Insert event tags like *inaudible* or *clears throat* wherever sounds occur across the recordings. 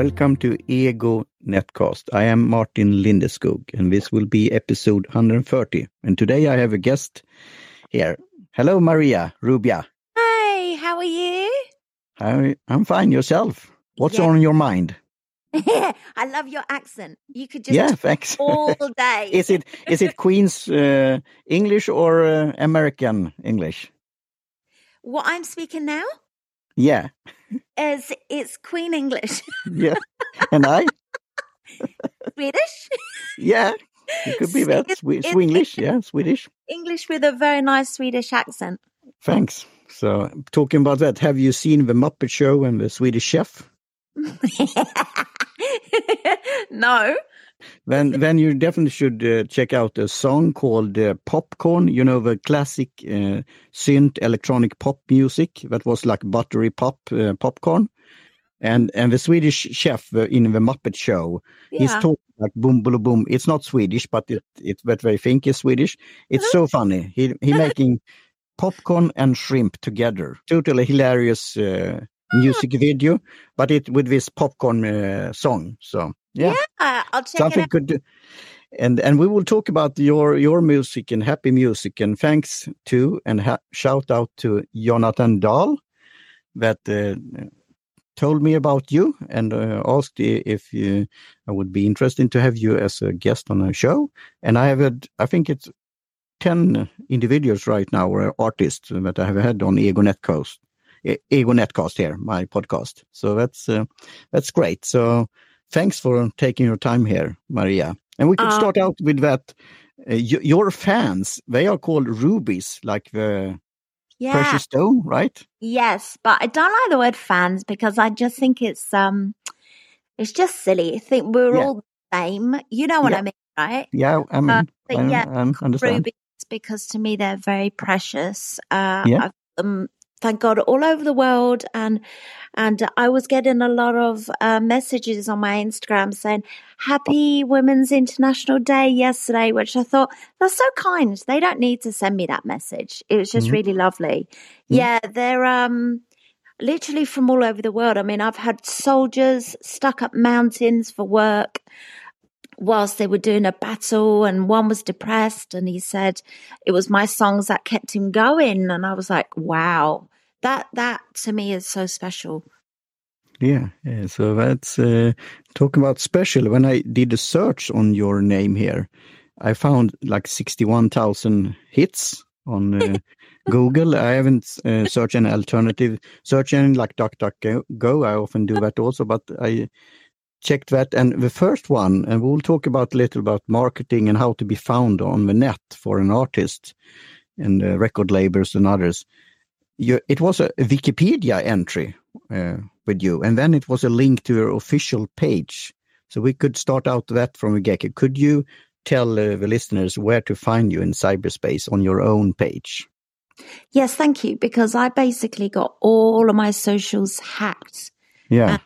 Welcome to Ego Netcast. I am Martin Lindeskog, and this will be episode 130. And today I have a guest here. Hello, Maria Rubia. Hi, how are you? I, I'm fine. Yourself? What's Yeah. on your mind? *laughs* I love your accent. You could just yeah, thanks. all *laughs* day. is it is it Queen's uh, English or uh, American English? what I'm speaking now Yeah, is it's Queen English, *laughs* yeah. and I? *laughs* Swedish, Yeah, it could be that. Swe- yeah, Swedish. English with a very nice Swedish accent. Thanks. So, talking about that, have you seen the Muppet Show and the Swedish Chef? *laughs* no. Then, then you definitely should uh, check out a song called uh, Popcorn. You know the classic uh, synth electronic pop music that was like buttery pop uh, popcorn, and and the Swedish chef uh, in the Muppet Show, he's talking like boom boom boom. It's not Swedish, but it it that they think is Swedish. It's so funny. He he making popcorn and shrimp together. Totally hilarious uh, *laughs* music video, but it with this popcorn song. So yeah. Uh, I'll check something it do. and and we will talk about your your music and happy music and thanks to and ha- shout out to Jonathan Dahl that uh, told me about you and uh, asked if you, I would be interested to have you as a guest on a show. And I have had I think it's 10 individuals right now or artists that I have had on Ego Netcast Ego Netcast here my podcast. So that's uh, that's great. So thanks for taking your time here, Maria. And we could Uh, start out with that. Uh, y- your fans, they are called rubies, like the Yeah. precious stone, right? Yes, but I don't like the word fans because I just think it's um it's just silly. I think we're Yeah. all the same. You know what Yeah. I mean, right? Yeah, I mean, Uh, but I, yeah, I understand. rubies because to me they're very precious. Uh, Yeah. I've um, thank God all over the world, and and I was getting a lot of uh, messages on my Instagram saying Happy Women's International Day yesterday, which I thought that's so kind. They don't need to send me that message. It was just Mhm. really lovely. Mhm. Yeah, they're um literally from all over the world. I mean, I've had soldiers stuck up mountains for work whilst they were doing a battle and one was depressed and he said it was my songs that kept him going and I was like wow that that to me is so special Yeah, yeah, so that's uh, talking about special. When I did a search on your name here, I found like 61,000 hits on uh, *laughs* Google. I haven't uh, searched an alternative search engine like DuckDuckGo. I often do that also, but I checked that. And the first one, and we'll talk about a little about marketing and how to be found on the net for an artist and uh, record labels and others. You, it was a Wikipedia entry uh, with you, and then it was a link to your official page. So we could start out that from the get. Could you tell uh, the listeners where to find you in cyberspace on your own page? yes thank you because I basically got all of my socials hacked Yeah,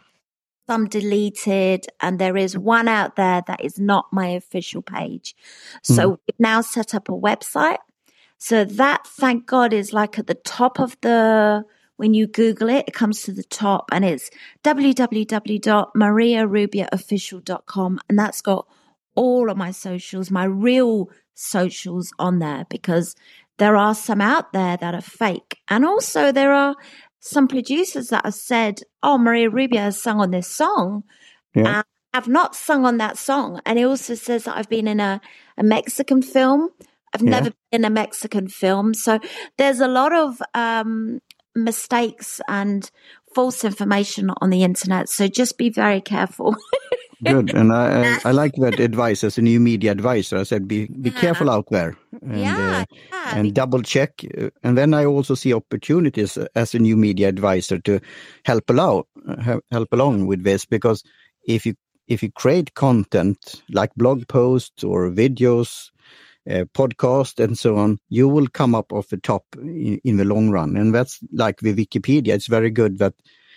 some deleted and there is one out there that is not my official page. So mm-hmm. we've now set up a website. So that thank god is like at the top of the when you google it it comes to the top and it's www.mariarubiaofficial.com and that's got all of my socials my real socials on there because there are some out there that are fake and also there are some producers that have said, "Oh, Maria Rubia has sung on this song," Yeah. and I've not sung on that song. And it also says that I've been in a, a Mexican film. I've Yeah. never been in a Mexican film, so there's a lot of um, mistakes and false information on the internet. So just be very careful. *laughs* good. And I, I *laughs* like that advice as a new media advisor. I said, be be Yeah. careful out there. And, uh, yeah, and double check. Uh, And then I also see opportunities as a new media advisor to help allow uh, help along with this because if you if you create content like blog posts or videos, uh, podcast and so on, you will come up off the top in, in the long run. And that's like the Wikipedia. It's very good that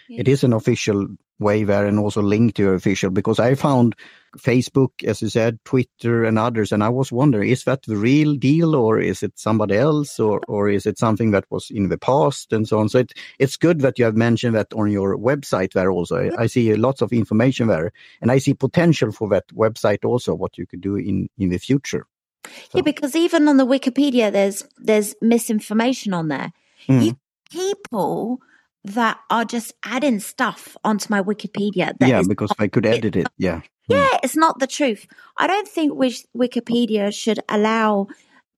yeah. it is an official way there and also linked to your official because I found Facebook, as you said, Twitter and others. And I was wondering, is that the real deal or is it somebody else or, *laughs* or is it something that was in the past and so on? So it, it's good that you have mentioned that on your website there also. I, I see lots of information there and I see potential for that website also, what you could do in, in the future. So. Yeah, because even on the Wikipedia, there's, there's misinformation on there. Mm. You, people that are just adding stuff onto my Wikipedia. yeah, because I could edit it. Yeah. Yeah, mm. it's not the truth. I don't think Wikipedia should allow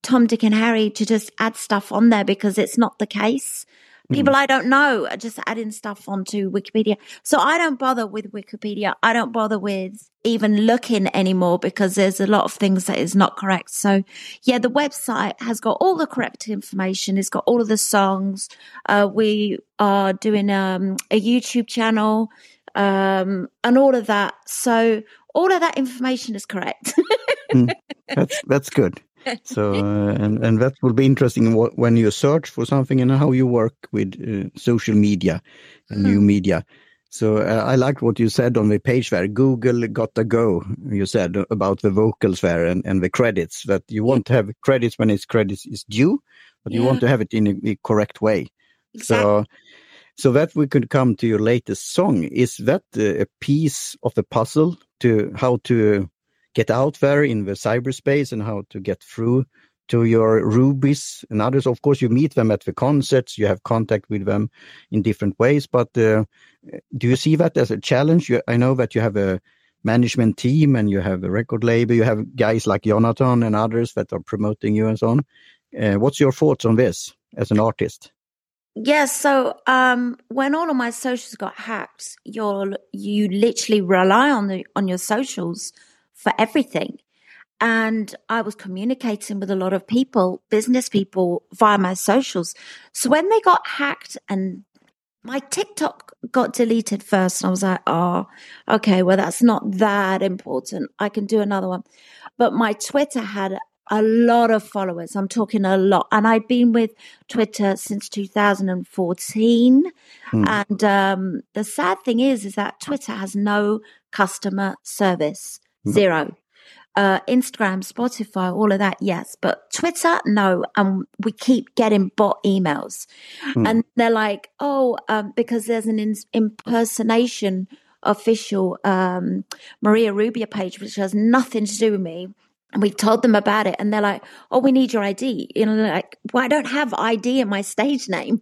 Tom, Dick, and Harry to just add stuff on there because it's not the case. People mm. I don't know are just adding stuff onto Wikipedia. So I don't bother with Wikipedia. I don't bother with even looking anymore because there's a lot of things that is not correct. So yeah, the website has got all the correct information. It's got all of the songs. Uh, we are doing um, a YouTube channel um, and all of that. So all of that information is correct. *laughs* mm, that's that's good. *laughs* So uh, and and that will be interesting when you search for something and how you work with uh, social media and new hmm. media. So uh, I liked what you said on the page there. Google got to go. You said about the vocals there and, and the credits that you want to have credits when it's credits is due, but yeah. you want to have it in a, a correct way. Exactly. So so that we could come to your latest song. Is that a piece of the puzzle to how to get out there in the cyberspace and how to get through to your rubies and others? Of course, you meet them at the concerts, you have contact with them in different ways. But uh, do you see that as a challenge? You, I know that you have a management team and you have a record label, you have guys like Jonathan and others that are promoting you and so on. Uh, what's your thoughts on this as an artist? Yes. So um, when all of my socials got hacked, you're you literally rely on the on your socials for everything. And I was communicating with a lot of people, business people via my socials. So when they got hacked and my TikTok got deleted first, I was like, oh, okay, well, that's not that important. I can do another one. But my Twitter had a lot of followers. I'm talking a lot. And I've been with Twitter since 2014. Mm. And um, the sad thing is, is that Twitter has no customer service. Zero. Uh, Instagram, Spotify, all of that, yes. But Twitter, no. And we keep getting bot emails. Mm. And they're like, oh, um, because there's an in- impersonation official um, Maria Rubia page, which has nothing to do with me and we told them about it and they're like, Oh, we need your ID. You know, like, well, I don't have ID in my stage name.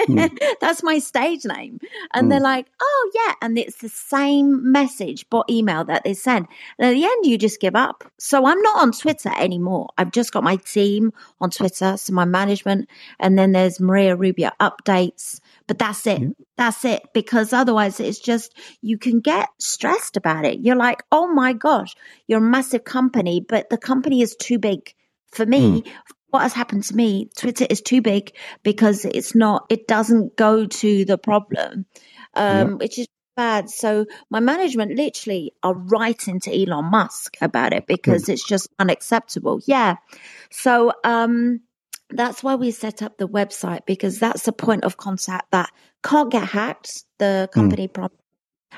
Mm. *laughs* That's my stage name. And mm. they're like, Oh, yeah. And it's the same message, bot email that they send. And at the end, you just give up. So I'm not on Twitter anymore. I've just got my team on Twitter. So my management. And then there's Maria Rubia updates. But that's it. Yeah. That's it. Because otherwise it's just, you can get stressed about it. You're like, oh my gosh, you're a massive company, but the company is too big for me. Mm. What has happened to me, Twitter is too big because it's not, it doesn't go to the problem, um, yeah. which is bad. So my management literally are writing to Elon Musk about it because mm. it's just unacceptable. Yeah. So, um, that's why we set up the website because that's the point of contact that can't get hacked. The hmm. company mm. promise,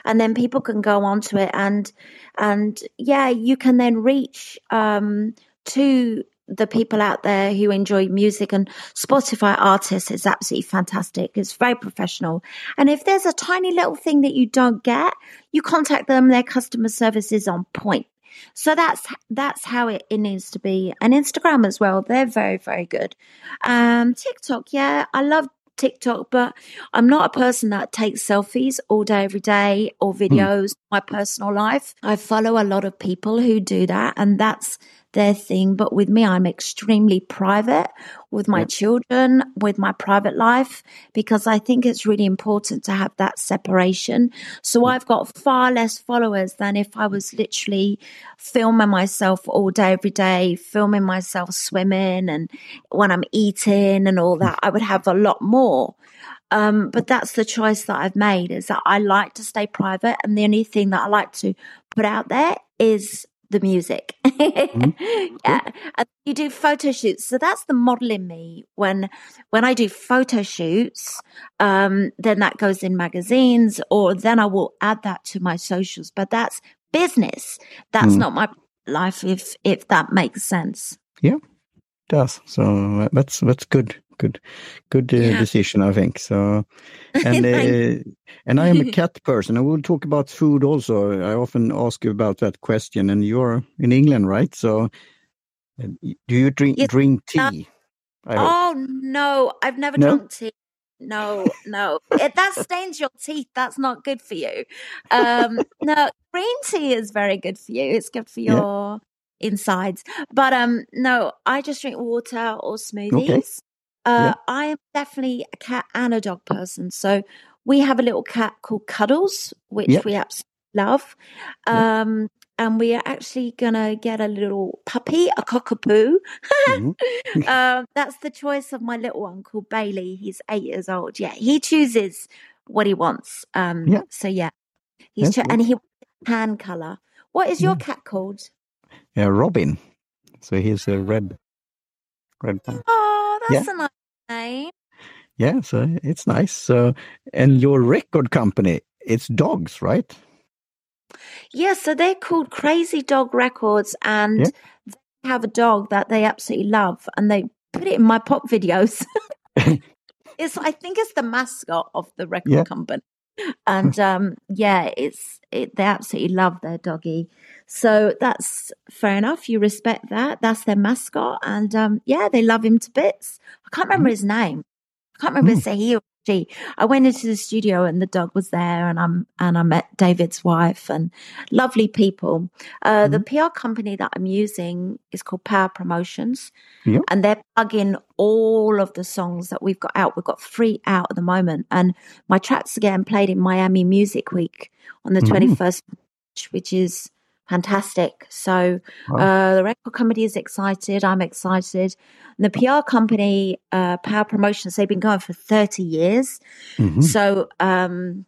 and then people can go onto it and and yeah, you can then reach um, to the people out there who enjoy music and Spotify artists is absolutely fantastic. It's very professional. And if there's a tiny little thing that you don't get, you contact them. Their customer service is on point. So that's that's how it, it needs to be. And Instagram as well, they're very, very good. Um TikTok, yeah, I love TikTok, but I'm not a person that takes selfies all day, every day, or hmm. videos, mm. my personal life. I follow a lot of people who do that, and that's their thing. But with me, I'm extremely private with my yeah. children, with my private life, because I think it's really important to have that separation. So I've got far less followers than if I was literally filming myself all day, every day, filming myself swimming and when I'm eating and all that. I would have a lot more. Um, but that's the choice that I've made is that I like to stay private. And the only thing that I like to put out there is the music. Mm-hmm. *laughs* yeah, and you do photo shoots. So that's the model in me. When when I do photo shoots, um, then that goes in magazines, or then I will add that to my socials. But that's business. That's mm. not my life. If if that makes sense. Yeah, it does. So that's that's good good good uh, yeah. decision i think. So *laughs* and uh, and i am a *laughs* cat person i will talk about food also. I often ask you about that question and you're in england right? So uh, do you drink yes, drink tea? Oh no i've never no? drunk tea. No no. It, that stains your teeth. That's not good for you. Um no green tea is very good for you. It's good for your yeah insides. But um, no, I just drink water or smoothies. Okay. Uh, yeah. I am definitely a cat and a dog person. So we have a little cat called Cuddles, which yep. we absolutely love. Um, and we are actually going to get a little puppy, a cockapoo. mm-hmm. uh, *laughs* that's the choice of my little one called Bailey. He's eight years old. Yeah, he chooses what he wants. Um, yeah. So, yeah, he's cho- and he tan color. What is your cat called? Yeah, Robin. So he's a red, red. Pan. Oh, that's yeah. a nice name. Yeah, so it's nice. So, and your record company, it's dogs, right? Yeah, so they're called Crazy Dog Records, and yeah. they have a dog that they absolutely love, and they put it in my pop videos. *laughs* *laughs* it's, I think, it's the mascot of the record yeah. company, *laughs* and um, yeah, it's it, they absolutely love their doggy. So that's fair enough. You respect that. That's their mascot. And um, yeah, they love him to bits. I can't remember mm. his name. I can't remember mm. say he or she. I went into the studio and the dog was there and I'm and I met David's wife and lovely people. Uh, mm. The PR company that I'm using is called Power Promotions. Yep. And they're plugging all of the songs that we've got out. We've got three out at the moment. And my tracks are getting played in Miami Music Week on the mm. 21st, which is fantastic. So uh, the record company is excited. I'm excited. And the PR company, uh, Power Promotions, they've been going for 30 years. Mm-hmm. So um,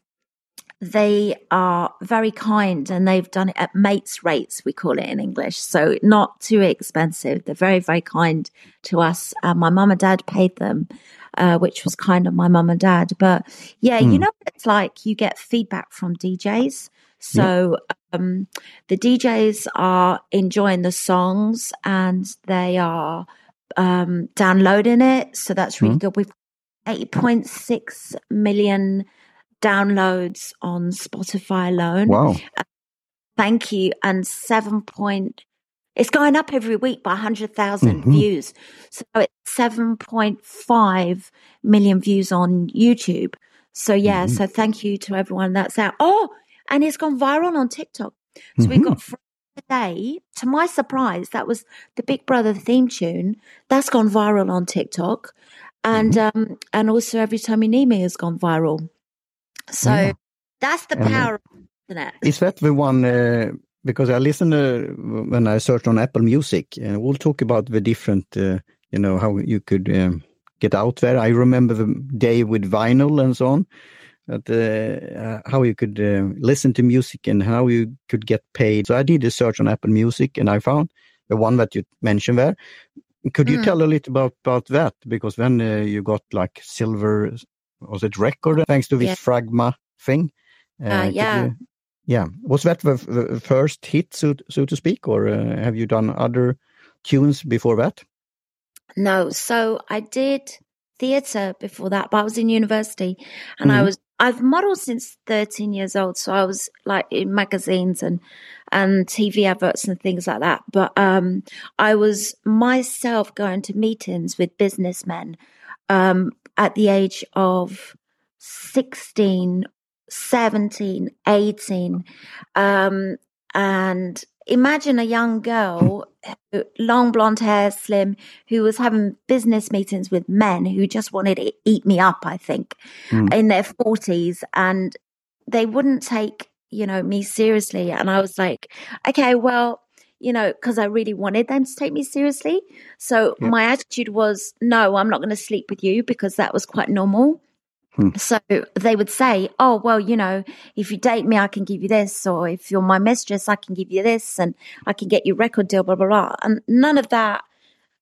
they are very kind and they've done it at mates rates, we call it in English. So not too expensive. They're very, very kind to us. Uh, my mum and dad paid them. Uh, which was kind of my mum and dad. But yeah, mm. you know, it's like you get feedback from DJs. So um, the DJs are enjoying the songs and they are um, downloading it. So that's really mm good. We've 8.6 million downloads on Spotify alone. Wow. Uh, thank you. And 7 point, it's going up every week by 100,000 mm-hmm. views. So it's 7.5 million views on YouTube. So yeah, mm-hmm. so thank you to everyone that's out. Oh, and it's gone viral on TikTok. So mm-hmm. we got today, to my surprise, that was the Big Brother theme tune. That's gone viral on TikTok. And mm-hmm. um and also every time you need me has gone viral. So yeah. that's the power of the internet. Is that the one uh, because I listen uh, when I search on Apple Music and we'll talk about the different uh, you know how you could um, get out there. I remember the day with vinyl and so on at uh, how you could uh, listen to music and how you could get paid. So I did a search on Apple Music and I found the one that you mentioned there. Could you mm. tell a little about, about that? Because then uh, you got like silver, was it record thanks to this yeah. Fragma thing? Uh, yeah. You, yeah. Was that the, the, first hit, so, so to speak, or uh, have you done other tunes before that? No. So I did theatre before that, but I was in university and mm-hmm. I was I've modeled since 13 years old. So I was like in magazines and, and TV adverts and things like that. But, um, I was myself going to meetings with businessmen, um, at the age of 16, 17, 18. Um, and imagine a young girl, long blonde hair, slim, who was having business meetings with men who just wanted to eat me up, I think, mm. in their 40s. And they wouldn't take, you know, me seriously. And I was like, okay, well, you know, because I really wanted them to take me seriously. So yeah. my attitude was, no, I'm not going to sleep with you because that was quite normal. Hmm. So they would say, Oh, well, you know, if you date me, I can give you this. Or if you're my mistress, I can give you this and I can get you record deal, blah, blah, blah. And none of that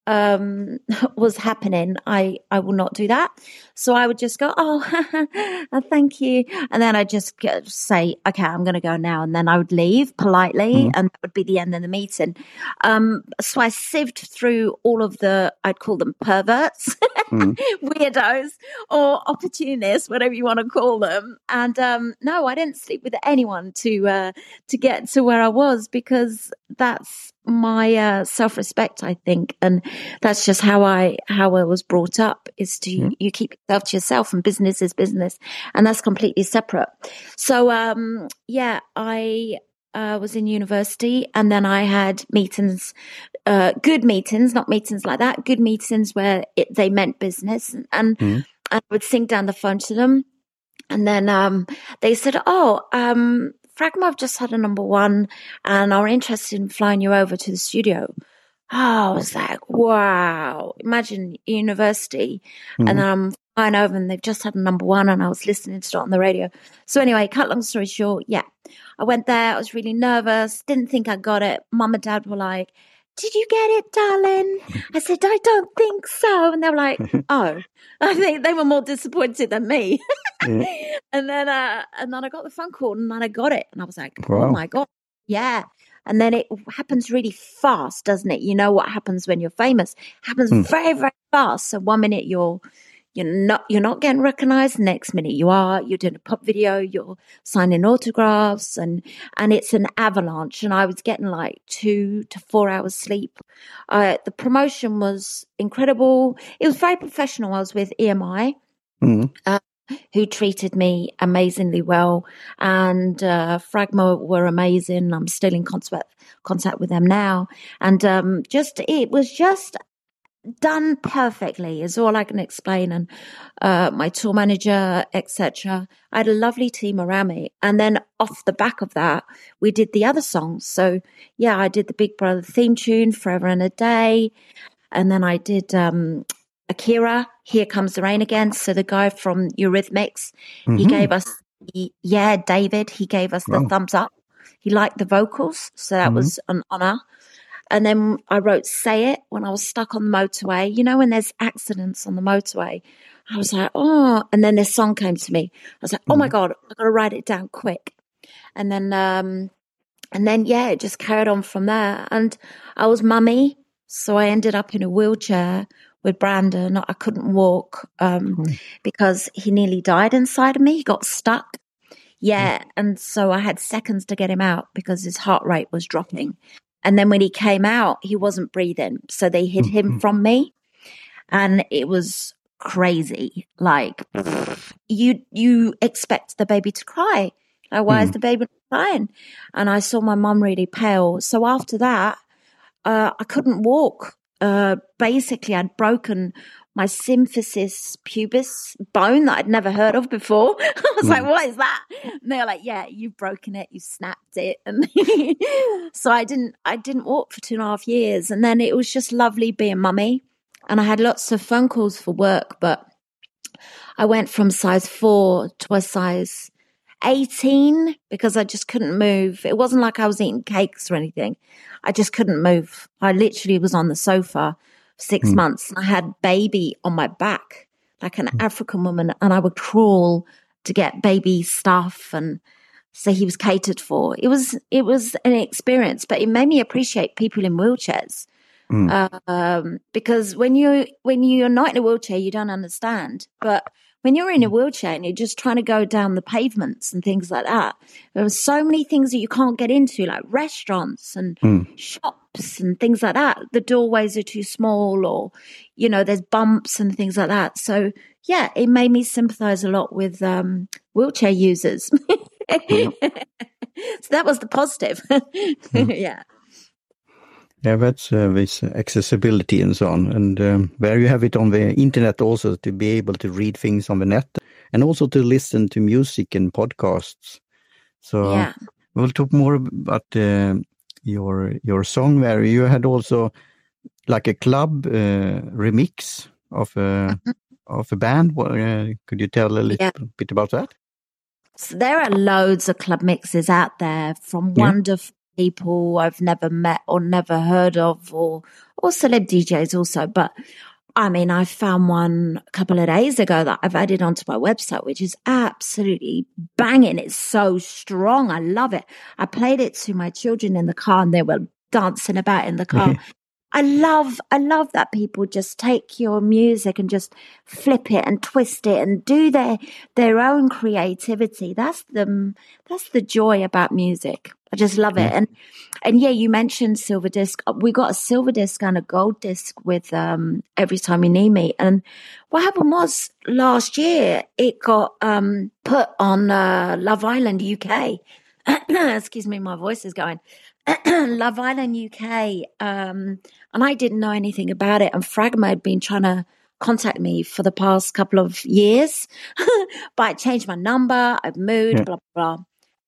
um, *laughs* was happening, I, I will not do that. So I would just go, oh, *laughs* thank you. And then I just say, okay, I'm going to go now. And then I would leave politely mm. and that would be the end of the meeting. Um, so I sieved through all of the, I'd call them perverts, mm. *laughs* weirdos or opportunists, whatever you want to call them. And, um, no, I didn't sleep with anyone to, uh, to get to where I was because that's my uh, self-respect i think and that's just how i how i was brought up is to mm. you keep yourself to yourself and business is business and that's completely separate so um yeah i uh, was in university and then I had meetings, uh, good meetings, not meetings like that, good meetings where it, they meant business and, and, mm. I would sing down the phone to them. And then, um, they said, Oh, um, Fragma just had a number one and are interested in flying you over to the studio. Oh, I was like, wow. Imagine university mm-hmm. and I'm flying over and they've just had a number one and I was listening to it on the radio. So anyway, cut long story short, yeah. I went there. I was really nervous. Didn't think I got it. Mum and dad were like, did you get it, darling? I said, I don't think so. And they were like, *laughs* oh, I think they were more disappointed than me. yeah. *laughs* And then, uh, and then I got the phone call and then I got it. And I was like, oh wow. oh my God. Yeah. And then it happens really fast, doesn't it? You know what happens when you're famous? It happens mm. very, very fast. So one minute you're you're not you're not getting recognized. Next minute you are. You're doing a pop video. You're signing autographs, and and it's an avalanche. And I was getting like two to four hours sleep. Uh, the promotion was incredible. It was very professional. I was with EMI. Mm-hmm. Uh, who treated me amazingly well. And uh, Fragma were amazing. I'm still in contact contact with them now. And um, just it was just done perfectly is all I can explain. And uh, my tour manager, etc. I had a lovely team around me. And then off the back of that, we did the other songs. So yeah, I did the Big Brother theme tune, Forever and a Day, and then I did um, Akira, Here Comes the Rain Again. So the guy from Eurythmics, mm-hmm. he gave us, he, yeah, David, he gave us the wow. thumbs up. He liked the vocals, so that mm-hmm. was an honor. And then I wrote Say It when I was stuck on the motorway. You know, when there's accidents on the motorway, I was like, oh, and then this song came to me. I was like, oh my mm-hmm. God, I've got to write it down quick. And then, um, and then, yeah, it just carried on from there. And I was mummy. So I ended up in a wheelchair with Brandon. I couldn't walk, um, mm-hmm. because he nearly died inside of me. He got stuck. Yeah. Mm. And so I had seconds to get him out because his heart rate was dropping. And then when he came out, he wasn't breathing. So they hid him mm-hmm. from me. And it was crazy. Like you you expect the baby to cry. Like, why mm. is the baby crying? And I saw my mum really pale. So after that, uh, I couldn't walk. Uh, basically, I'd broken my symphysis pubis bone that I'd never heard of before. *laughs* I was mm. like, what is that? And they were like, yeah, you've broken it, you snapped it. And *laughs* so I didn't, I didn't walk for two and a half years. And then it was just lovely being mummy. And I had lots of phone calls for work, but I went from size four to a size 18 because I just couldn't move. It wasn't like I was eating cakes or anything. I just couldn't move. I literally was on the sofa six mm. months. I had baby on my back, like an mm. African woman, and I would crawl to get baby stuff and so he was catered for. It was it was an experience, but it made me appreciate people in wheelchairs. Mm. Um, because when you when you're not in a wheelchair, you don't understand. But when you're in a mm. wheelchair and you're just trying to go down the pavements and things like that, there are so many things that you can't get into, like restaurants and mm. shops and things like that. The doorways are too small, or you know, there's bumps and things like that. So yeah, it made me sympathize a lot with um, wheelchair users. *laughs* so that was the positive. Mm. *laughs* yeah. Yeah, that's uh, this accessibility and so on. And um, where you have it on the internet also to be able to read things on the net and also to listen to music and podcasts. So yeah. we'll talk more about uh, your your song there. You had also like a club uh, remix of uh, mm-hmm. of a band. Uh, could you tell a little yeah. bit about that? So there are loads of club mixes out there from yeah. wonderful people I've never met or never heard of, or or celeb DJs also. But I mean, I found one a couple of days ago that I've added onto my website, which is absolutely banging. It's so strong. I love it. I played it to my children in the car and they were dancing about in the car. *laughs* I love, I love that people just take your music and just flip it and twist it and do their, their own creativity. That's the, that's the joy about music. I just love it. And, and yeah, you mentioned silver disc. We got a silver disc and a gold disc with, um, every time you need me. And what happened was last year it got, um, put on, uh, Love Island UK. *clears throat* Excuse me, my voice is going. *clears throat* Love Island UK, um, and I didn't know anything about it. And Fragma had been trying to contact me for the past couple of years, *laughs* but I changed my number, I've moved, yeah. blah, blah, blah.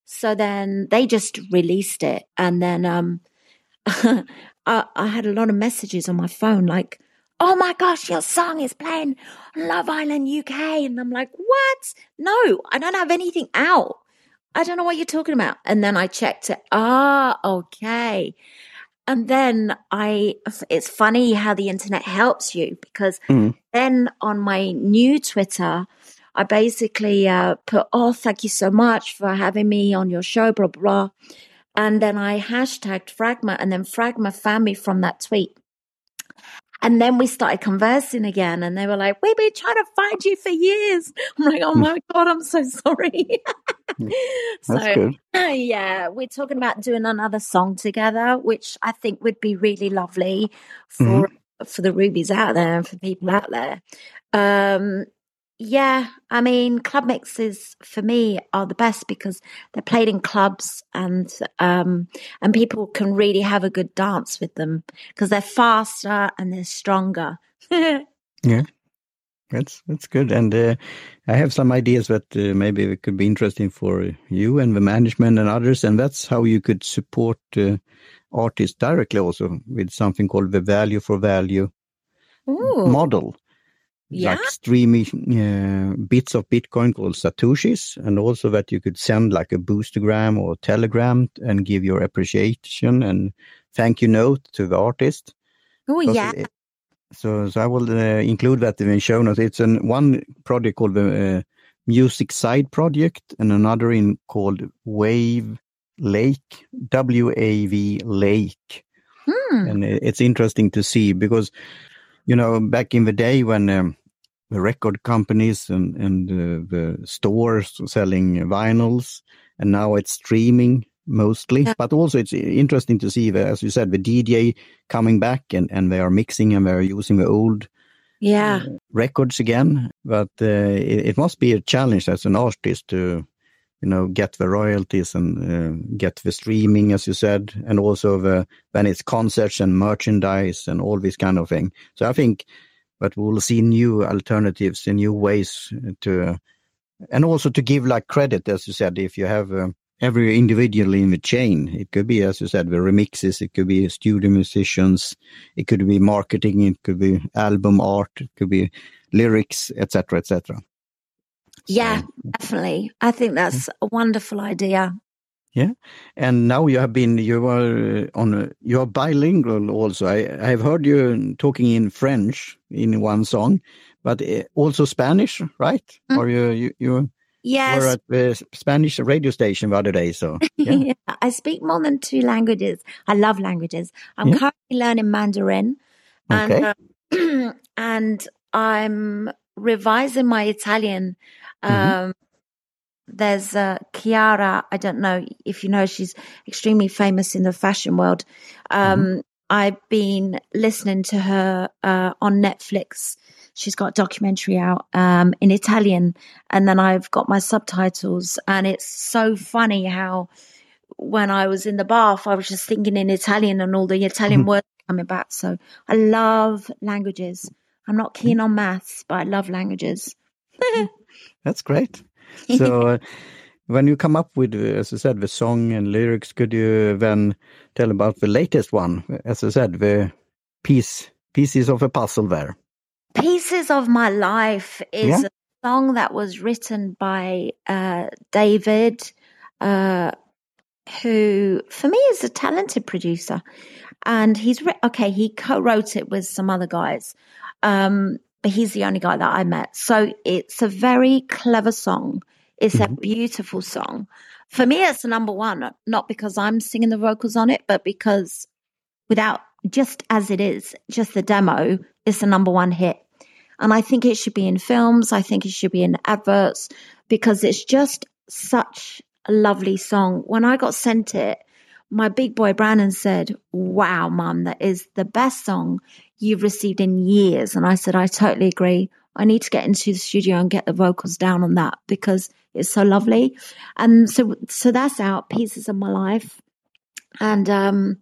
So then they just released it. And then um, *laughs* I, I had a lot of messages on my phone like, oh my gosh, your song is playing Love Island UK. And I'm like, what? No, I don't have anything out. I don't know what you're talking about. And then I checked it. Ah, okay. And then I, it's funny how the internet helps you because mm. then on my new Twitter, I basically uh, put, oh, thank you so much for having me on your show, blah, blah. And then I hashtagged Fragma and then Fragma found me from that tweet. And then we started conversing again, and they were like, We've been trying to find you for years. I'm like, Oh my God, I'm so sorry. *laughs* so, good. *laughs* yeah, we're talking about doing another song together, which I think would be really lovely for. Mm-hmm. For the rubies out there and for people out there, um, yeah, I mean, club mixes for me are the best because they're played in clubs and um, and people can really have a good dance with them because they're faster and they're stronger. *laughs* yeah, that's that's good. And uh, I have some ideas that uh, maybe it could be interesting for you and the management and others. And that's how you could support uh, artists directly, also with something called the value for value Ooh. model yeah. like streaming uh, bits of Bitcoin called Satoshis, and also that you could send like a boostagram or telegram and give your appreciation and thank you note to the artist. Oh, yeah. It, so, so I will uh, include that in the show notes. It's an one project called the uh, Music Side Project, and another in called Wave Lake, W A V Lake. Hmm. And it's interesting to see because you know, back in the day when um, the record companies and, and uh, the stores selling vinyls, and now it's streaming mostly. Yeah. But also, it's interesting to see, the, as you said, the DJ coming back and, and they are mixing and they're using the old yeah uh, records again. But uh, it, it, must be a challenge as an artist to you know get the royalties and uh, get the streaming as you said and also the when it's concerts and merchandise and all this kind of thing. So i think that we'll see new alternatives and new ways to and also to give like credit as you said if you have uh, every individual in the chain. It could be as you said the remixes it could be studio musicians it could be marketing it could be album art it could be lyrics etc etc yeah, definitely. I think that's a wonderful idea. Yeah, and now you have been you are on you are bilingual also. I I have heard you talking in French in one song, but eh, also Spanish, right? Mm. Or you you you yes. were at the Spanish radio station the other day. So *laughs* yeah. yeah. I speak more than two languages. I love languages. I'm yeah. currently learning Mandarin, and okay. uh, *clears throat* and I'm revising my Italian Mm-hmm. Um, there's uh, Chiara. I don't know if you know, she's extremely famous in the fashion world. Um, mm-hmm. I've been listening to her uh, on Netflix. She's got a documentary out um, in Italian, and then I've got my subtitles. And it's so funny how when I was in the bath, I was just thinking in Italian and all the Italian mm-hmm. words coming back. So I love languages. I'm not keen on maths, but I love languages. *laughs* That's great. *laughs* So, when you come up with, as I said, the song and lyrics, could you then tell about the latest one? As I said, the piece pieces of a puzzle there. Pieces of My Life is Yeah. a song that was written by uh, David, uh, who for me is a talented producer. And he's re- okay, he co wrote it with some other guys. Um, but he's the only guy that I met. So it's a very clever song. It's a mm-hmm. beautiful song. For me, it's the number one, not because I'm singing the vocals on it, but because without just as it is, just the demo it's the number one hit. And I think it should be in films. I think it should be in adverts because it's just such a lovely song. When I got sent it, my big boy Brandon said, Wow, mum, that is the best song you've received in years. And I said, I totally agree. I need to get into the studio and get the vocals down on that because it's so lovely. And so, so that's out, Pieces of My Life. And, um,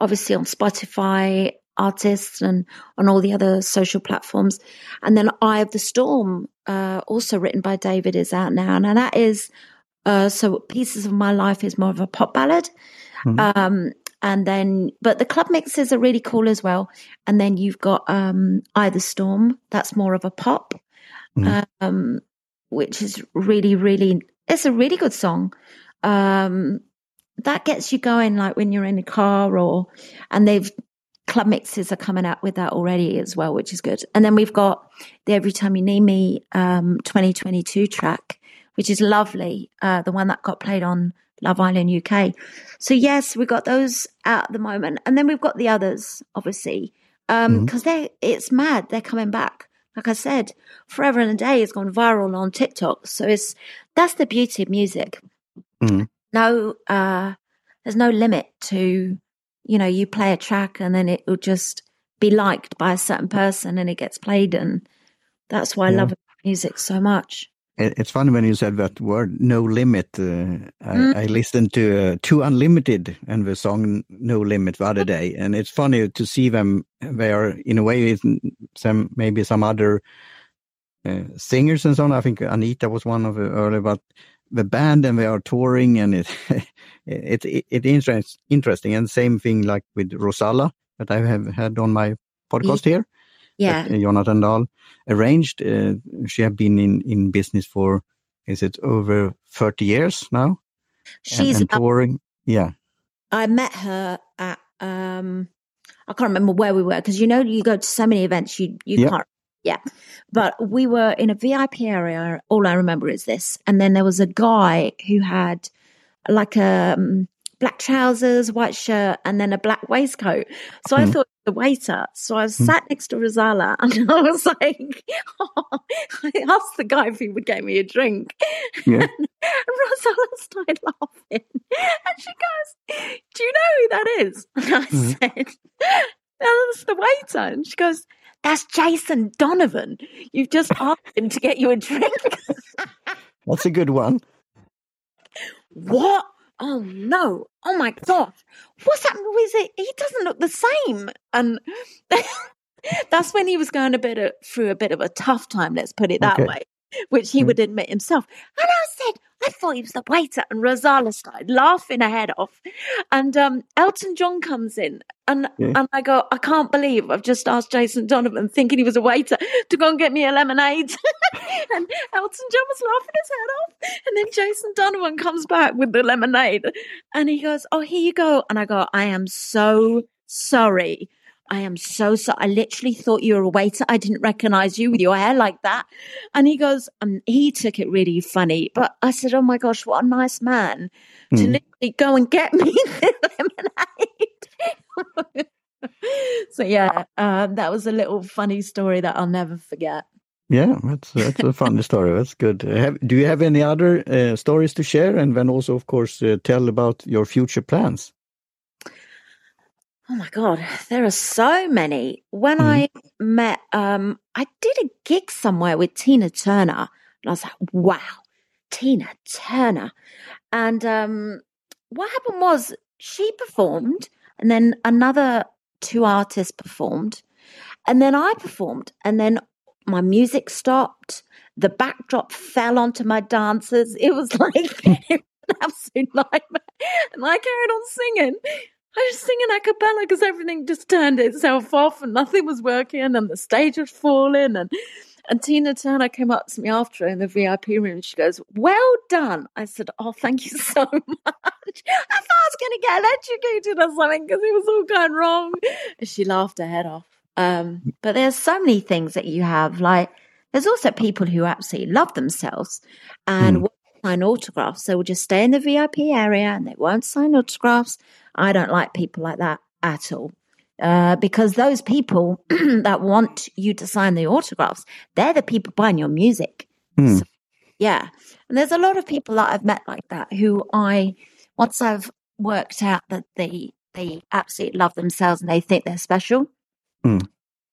obviously on Spotify, artists and on all the other social platforms. And then Eye of the Storm, uh, also written by David is out now. And that is, uh, so Pieces of My Life is more of a pop ballad. Mhm. Um, and then, but the club mixes are really cool as well. And then you've got, um, the Storm. That's more of a pop, Mhm. um, which is really, really, it's a really good song. Um, that gets you going like when you're in a car or, and they've, club mixes are coming out with that already as well, which is good. And then we've got the Every Time You Need Me, um, 2022 track, which is lovely. Uh, the one that got played on Love Island UK. So yes, we've got those at the moment. And then we've got the others, obviously. Um, Mhm. cause they, it's mad. They're coming back. Like I said, Forever and a Day has gone viral on TikTok. So it's, that's the beauty of music. Mhm. No, uh, there's no limit to, you know, you play a track and then it will just be liked by a certain person and it gets played. And that's why I love music so much. It- It's funny when you said that word, no limit. Uh, I, Mm. I listened to uh, 2 Unlimited and the song No Limit the other day. And it's funny to see them. They are, in a way, some maybe some other uh, singers and so on. I think Anita was one of the early, but the band and they are touring and *laughs* it, it, it, it interest, interesting. And same thing like with Rozalla that I have had on my podcast here Yeah. that uh, Jonathan Dahl arranged. Uh, she had been in, in business for, is it over 30 years now? She's, and, touring. Yeah. I met her at, um, I can't remember where we were because you know, you go to so many events, you, you Yeah. can't. Yeah. But we were in a VIP area. All I remember is this. And then there was a guy who had like a um, black trousers, white shirt, and then a black waistcoat. So I Hmm. thought the waiter. So I was Hmm. sat next to Rozalla *laughs* and I was like, *laughs* I asked the guy if he would get me a drink. *laughs* Yeah. And Rozalla started laughing. And she goes, Do you know who that is? And I Mhm. said, That's the waiter. And she goes, That's Jason Donovan. You've just asked him to get you a drink. That's a good one. what? Oh no. Oh my gosh. What's happened with it? He doesn't look the same. And *laughs* that's when he was going a bit of, through a bit of a tough time, let's put it that Okay. way, which he Mm. would admit himself. And I said, I thought he was the waiter. And Rozalla started laughing her head off. And um, Elton John comes in. And, Yeah. and I go, I can't believe I've just asked Jason Donovan, thinking he was a waiter, to go and get me a lemonade. *laughs* and Elton John was laughing his head off. And then Jason Donovan comes back with the lemonade and he goes, Oh, here you go. And I go, I am so sorry. I am so sorry. I literally thought you were a waiter. I didn't recognize you with your hair like that. And he goes, um, he took it really funny. But I said, Oh my gosh, what a nice man to Mm. literally go and get me *laughs* lemonade. *laughs* so yeah, um, that was a little funny story that I'll never forget. Yeah, that's that's a funny story. That's good. Have, do you have any other uh, stories to share? And then also, of course, uh, tell about your future plans. Oh my God, there are so many. When Mhm. I met, um, I did a gig somewhere with Tina Turner, and I was like, wow, Tina Turner. And um, what happened was she performed, and then another two artists performed, and then I performed, and then my music stopped. The backdrop fell onto my dancers. It was *laughs* like an absolute nightmare. And I carried on singing. I was singing a cappella because everything just turned itself off and nothing was working and the stage was falling and and Tina Turner came up to me after in the VIP room and she goes, Well done. I said, Oh, thank you *laughs* so much. I thought I was going to get electrocuted or something because it was all going wrong. And she laughed her head off. Um, but there's so many things that you have. Like, there's also people who absolutely love themselves and mm. sign autographs. So will just stay in the VIP area and they won't sign autographs. I don't like people like that at all. Uh, because those people *clears throat* that want you to sign the autographs, they're the people buying your music. Mm. So, yeah. And there's a lot of people that I've met like that who I, once I've worked out that they, they absolutely love themselves and they think they're special, mm.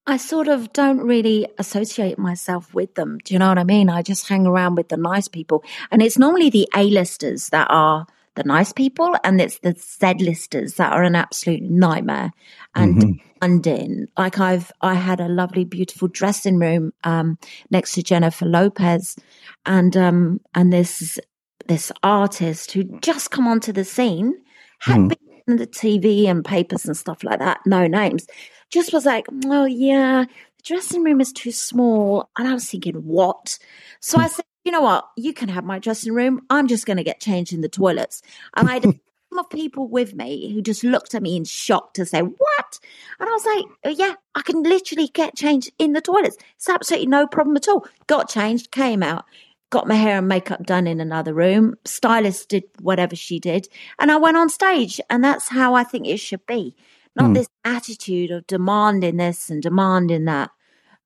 I sort of don't really associate myself with them. Do you know what I mean? I just hang around with the nice people. And it's normally the A-listers that are the nice people and it's the Z-listers that are an absolute nightmare and mm-hmm. Like I've, I had a lovely, beautiful dressing room, um, next to Jennifer Lopez and, um, and this, this artist who just come onto the scene had mm. been in the TV and papers and stuff like that, no names, just was like, oh yeah, the dressing room is too small. And I was thinking, what? So I said, you know what? You can have my dressing room. I'm just going to get changed in the toilets. And I had a *laughs* team of people with me who just looked at me in shock to say, what? And I was like, oh, yeah, I can literally get changed in the toilets. It's absolutely no problem at all. Got changed, came out, got my hair and makeup done in another room. Stylist did whatever she did. And I went on stage. And that's how I think it should be. Not mm. this attitude of demanding this and demanding that.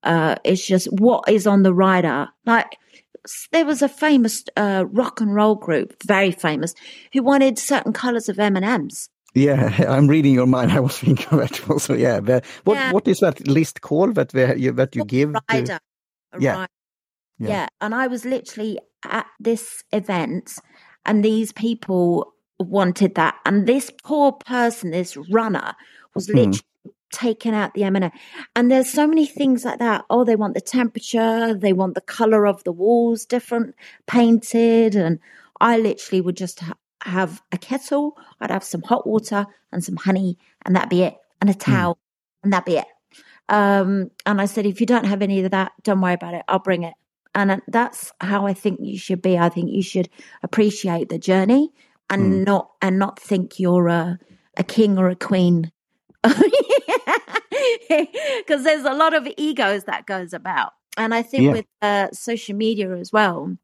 Uh, it's just what is on the rider. Like, there was a famous uh, rock and roll group, very famous, who wanted certain colors of M and M's. Yeah, *laughs* I'm reading your mind. I was thinking of that also. Yeah, but what yeah. what is that list called that you that you give? Rider. To... Yeah. yeah. yeah, and I was literally at this event, and these people wanted that, and this poor person, this runner, was hmm. literally taken out the M&M. And there's so many things like that. Oh, they want the temperature, they want the color of the walls different, painted. And I literally would just ha- have a kettle, I'd have some hot water and some honey, and that'd be it, and a hmm. towel, mm. and that'd be it. Um, and I said, if you don't have any of that, don't worry about it, I'll bring it. And that's how I think you should be. I think you should appreciate the journey and mm. not and not think you're a a king or a queen *laughs* *laughs* because there's a lot of egos that goes about and i think yeah. with uh, social media as well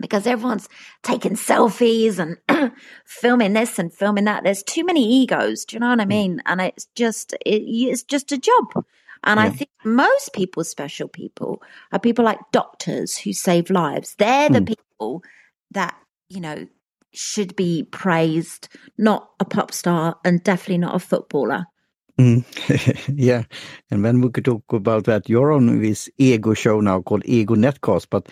because everyone's taking selfies and *clears throat* filming this and filming that there's too many egos do you know what i mm. mean and it's just it, it's just a job and yeah. I think most people, special people, are people like doctors who save lives. They're the mm. people that, you know, should be praised, not a pop star and definitely not a footballer. Mm. *laughs* yeah, and then we could talk about that. You're on this ego show now called Ego Netcast, but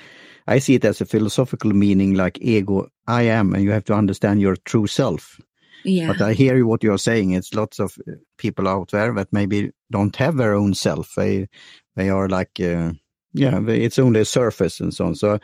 I see it as a philosophical meaning like ego, I am, and you have to understand your true self. Yeah. But I hear what you're saying. It's lots of uh, people out there that maybe don't have their own self. They they are like uh, yeah, it's only a surface and so on. So,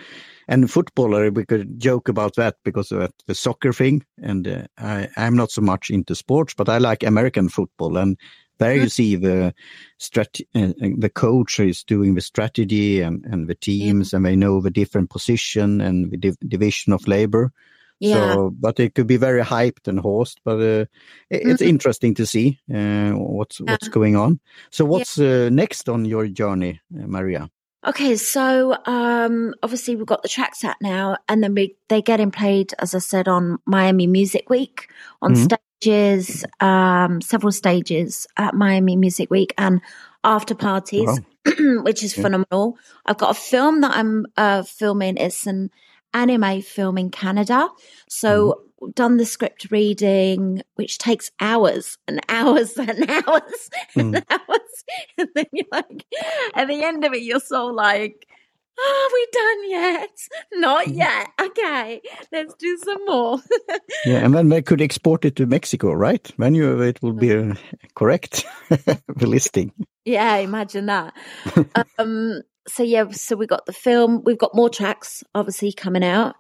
and footballer, we could joke about that because of the soccer thing. And uh, I, I'm not so much into sports, but I like American football. And there you mm. see the strat- uh, the coach is doing the strategy and, and the teams, and they know the different position and the div- division of labor. Yeah. So, but it could be very hyped and horsed, but uh, it, it's mm-hmm. interesting to see uh, what's yeah. what's going on. So, what's yeah. uh, next on your journey, uh, Maria? Okay, so um, obviously we've got the tracks out now, and then we, they're getting played, as I said, on Miami Music Week on mm-hmm. stages, um, several stages at Miami Music Week, and after parties, wow. *clears throat* which is yeah. phenomenal. I've got a film that I'm uh, filming. It's an anime film in Canada, so mm-hmm done the script reading, which takes hours and *laughs* hours and hours and mm. hours. *laughs* And then you're like, at the end of it, you're so like, are we done yet? *laughs* Not mm. yet. Okay, let's do some more. yeah, and then they could export it to Mexico, right? Then you, it will be uh, correct, the listing. Yeah, imagine that. um, so yeah, so we got the film. We've got more tracks, obviously, coming out.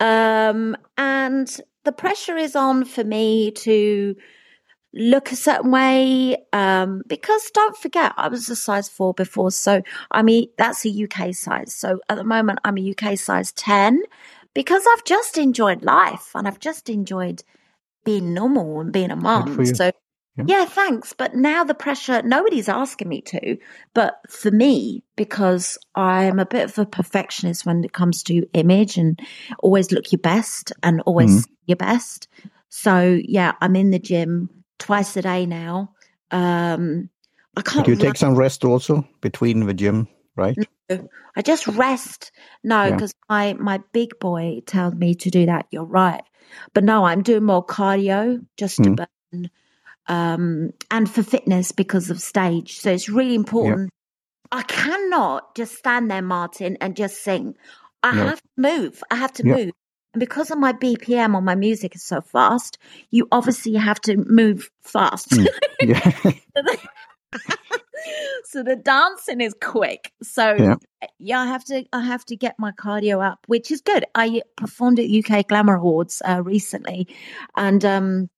Um, and the pressure is on for me to look a certain way. Um, because don't forget, I was a size four before. So I mean, that's a UK size. So at the moment, I'm a UK size 10 because I've just enjoyed life and I've just enjoyed being normal and being a mom. So yeah. yeah. thanks. But now the pressure, nobody's asking me to. But for me, because I'm a bit of a perfectionist when it comes to image and always look your best and always mm. your best. So yeah, I'm in the gym twice a day now. Um, I can't. Do you take some rest also between the gym, right? No, I just rest. No, because yeah. my my big boy tells me to do that. You're right, but no, I'm doing more cardio just to mm. burn, um, and for fitness because of stage. So it's really important. I cannot just stand there, Martin, and just sing. I have to move. I have to move. And because of my BPM on my music is so fast, you obviously have to move fast. Mm, *laughs* yeah. *laughs* so the dancing is quick. So yeah. yeah. I have to I have to get my cardio up, which is good. I performed at UK Glamour Awards uh, recently, and um,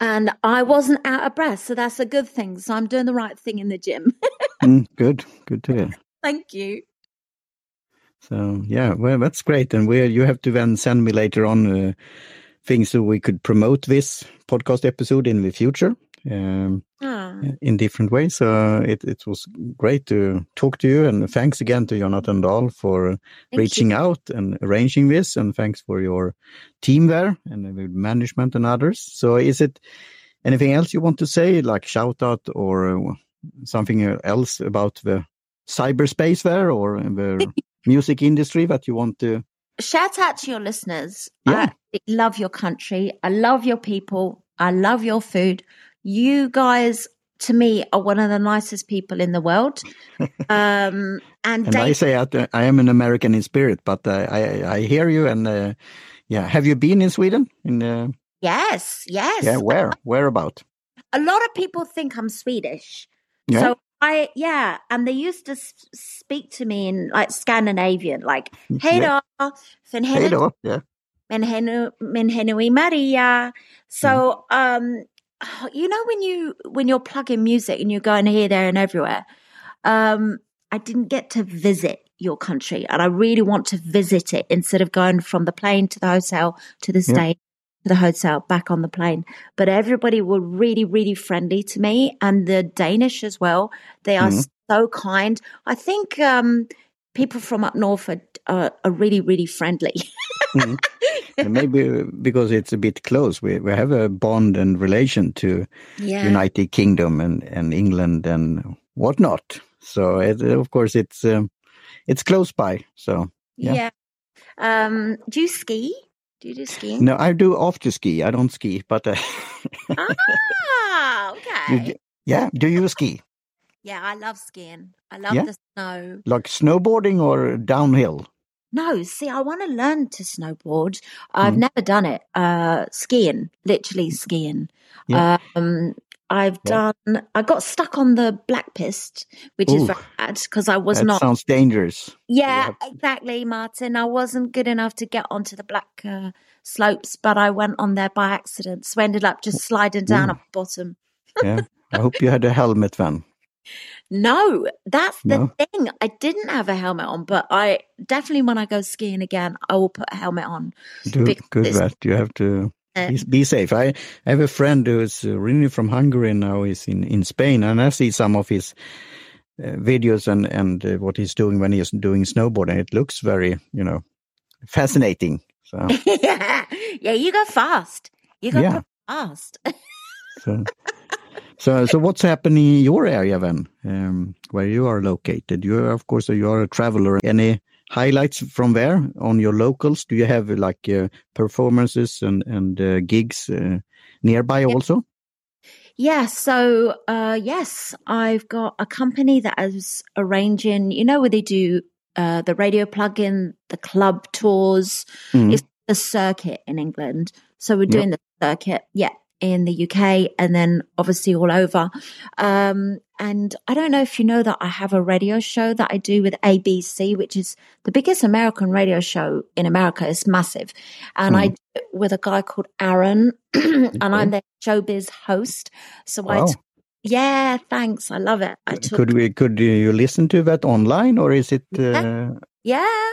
and I wasn't out of breath, so that's a good thing. So I'm doing the right thing in the gym. *laughs* mm, good, good to hear. Thank you. So yeah, well, that's great. And we you have to then send me later on uh, things so we could promote this podcast episode in the future um. In different ways. So it it was great to talk to you, and thanks again to Jonathan Dahl for Thank reaching you. out and arranging this, and thanks for your team there and the management and others. So is it anything else you want to say, like shout out or uh, something else about the cyberspace there or the *laughs* music industry that you want to shout out to your listeners yeah. i love your country i love your people i love your food you guys to me are one of the nicest people in the world *laughs* um and, and i say I, I, am an american in spirit but uh, i i hear you and uh, yeah have you been in sweden in uh, yes yes yeah where where about a lot of people think i'm swedish yeah. so I yeah, and they used to speak to me in like Scandinavian, like "Hey yeah. hey yeah, Menhenu Maria." So, mm. um, *sighs* you know when you when you're plugging music and you're going here, there, and everywhere. Um, I didn't get to visit your country, and I really want to visit it instead of going from the plane to the hotel to the state the hotel back on the plane. But everybody were really, really friendly to me and the Danish as well. They are mm-hmm. so kind. I think um, people from up north are, are, are really, really friendly. *laughs* mm-hmm. maybe because it's a bit close, we, we have a bond and relation to yeah. United Kingdom and, and England and whatnot. So it, of course it's um, it's close by. So yeah. yeah. Um, do you ski? Do you do skiing? No, I do Off after ski. I don't ski, but. Uh, ah, *laughs* okay. You, yeah. Do you ski? Yeah, I love skiing. I love yeah? the snow. Like snowboarding or downhill? No, see, I want to learn to snowboard. I've mm. never done it. Uh, skiing, literally skiing. Yeah. Um, I've yeah. done. I got stuck on the black piste, which Ooh, is bad because I was that not. Sounds dangerous. Yeah, exactly, Martin. I wasn't good enough to get onto the black uh, slopes, but I went on there by accident, so ended up just sliding down Ooh. at the bottom. yeah, *laughs* I hope you had a helmet then. No, that's the no? thing. I didn't have a helmet on, but I definitely, when I go skiing again, I will put a helmet on. Do good that you have to be, be, safe. I, I have a friend who's originally from Hungary and now he's in, in Spain, and I see some of his uh, videos and and uh, what he's doing when he's doing snowboarding. It looks very, you know, fascinating. So yeah, *laughs* yeah, you go fast. You go yeah. fast. *laughs* so, so, so what's happening in your area then, um, where you are located? You, are, of course, you are a traveler. Any highlights from there on your locals? Do you have like uh, performances and and uh, gigs uh, nearby also? Yeah, so uh, yes, I've got a company that is arranging. You know where they do uh, the radio plug-in, the club tours. Mm. It's the circuit in England, so we're doing yep. the circuit. Yeah, in the UK and then obviously all over. Um, and I don't know if you know that I have a radio show that I do with ABC, which is the biggest American radio show in America. It's massive. And mm. I do it with a guy called Aaron *clears throat* and I'm the showbiz host. So wow. I, t- yeah, thanks. I love it. I took, could we, could you listen to that online or is it? Uh... Yeah. yeah.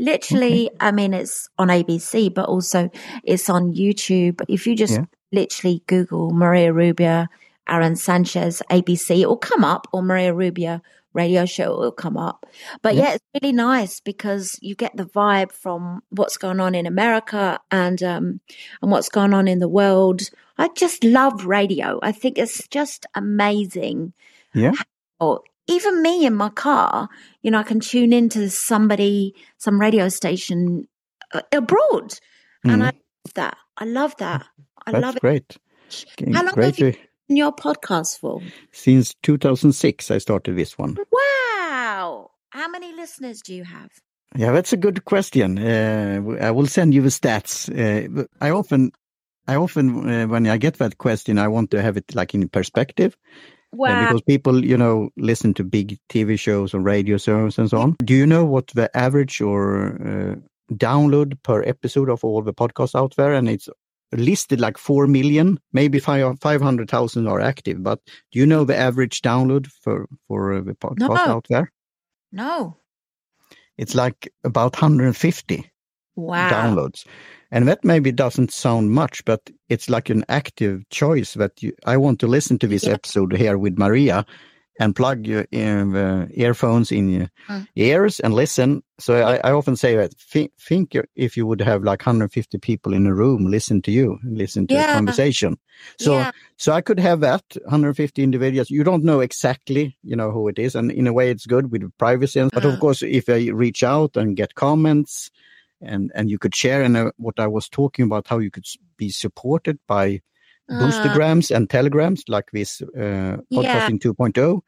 Literally, okay. I mean, it's on ABC, but also it's on YouTube. If you just yeah. Literally Google Maria Rubia, Aaron Sanchez, ABC, it will come up, or Maria Rubia radio show, will come up. But yeah. yeah, it's really nice because you get the vibe from what's going on in America and um, and what's going on in the world. I just love radio. I think it's just amazing. Yeah. How even me in my car, you know, I can tune into somebody, some radio station uh, abroad. Mm. And I love that. I love that. I That's love it. great. How long great have you been your podcast for? Since 2006, I started this one. Wow. How many listeners do you have? Yeah, that's a good question. Uh, I will send you the stats. Uh, I often, I often, uh, when I get that question, I want to have it like in perspective. Wow. because people, you know, listen to big TV shows or radio shows and so on. Do you know what the average or uh, download per episode of all the podcasts out there? And it's listed like 4 million, maybe 500,000 are active. But do you know the average download for, for uh, the podcast no. out there? No. It's like about 150 wow. downloads. And that maybe doesn't sound much, but it's like an active choice that you, I want to listen to this yeah. episode here with Maria and plug your uh, earphones in your mm. ears and listen. So I, I often say that think, think, if you would have like 150 people in a room listen to you, listen to yeah. a conversation. So yeah. so I could have that 150 individuals. You don't know exactly, you know, who it is, and in a way, it's good with privacy. But of mm. course, if I reach out and get comments and and you could share and uh, what I was talking about how you could be supported by boostagrams and telegrams like this uh, podcasting yeah. 2.0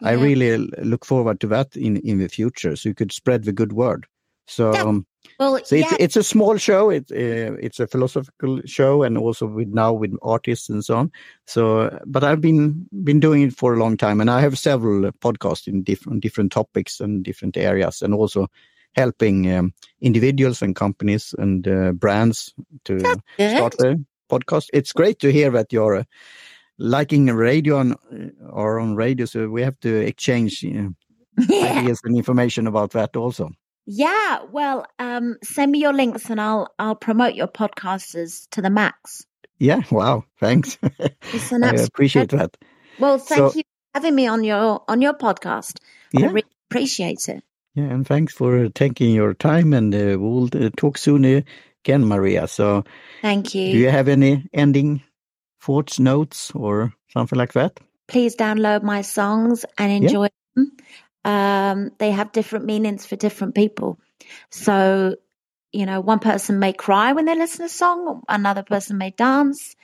yeah. I really look forward to that in in the future so you could spread the good word so yeah. um, well, so it's, it's a small show it's uh, it's a philosophical show and also with now with artists and so on so but I've been been doing it for a long time and I have several podcasts in different different topics and different areas and also helping um, individuals and companies and uh, brands to start a podcast. It's great to hear that you're uh, liking radio on, uh, or on radio, so we have to exchange *laughs* yeah. ideas and information about that also. Yeah, well, um, send me your links and I'll I'll promote your podcasters to the max. Yeah, wow, thanks. *laughs* I appreciate that. Well, thank so, you for having me on your on your podcast. Yeah. I really appreciate it. Yeah, and thanks for taking your time, and uh, we'll uh, talk soon again, Maria. So, thank you. Do you have any ending thoughts, notes, or something like that? Please download my songs and enjoy yeah. them. Um, they have different meanings for different people. So, you know, one person may cry when they listen to a song, another person may dance.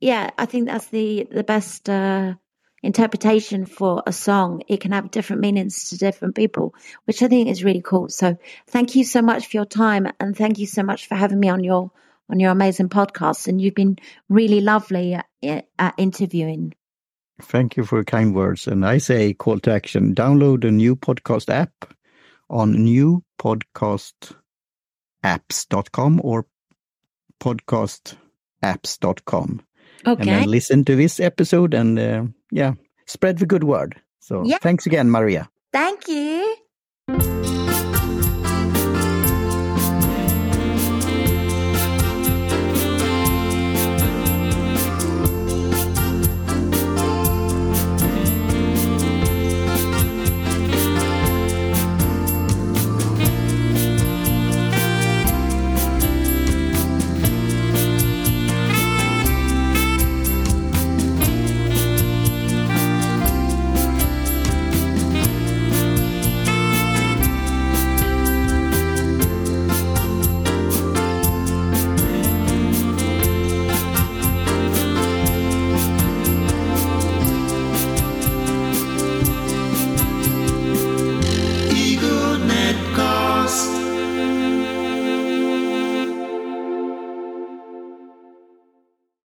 Yeah, I think that's the the best uh, interpretation for a song, it can have different meanings to different people, which I think is really cool. So thank you so much for your time and thank you so much for having me on your on your amazing podcast. And you've been really lovely at, at interviewing. Thank you for your kind words. And I say call to action, download a new podcast app on newpodcastapps.com or podcastapps.com. Okay. And then listen to this episode and uh, yeah, spread the good word. So yeah. thanks again, Maria. Thank you.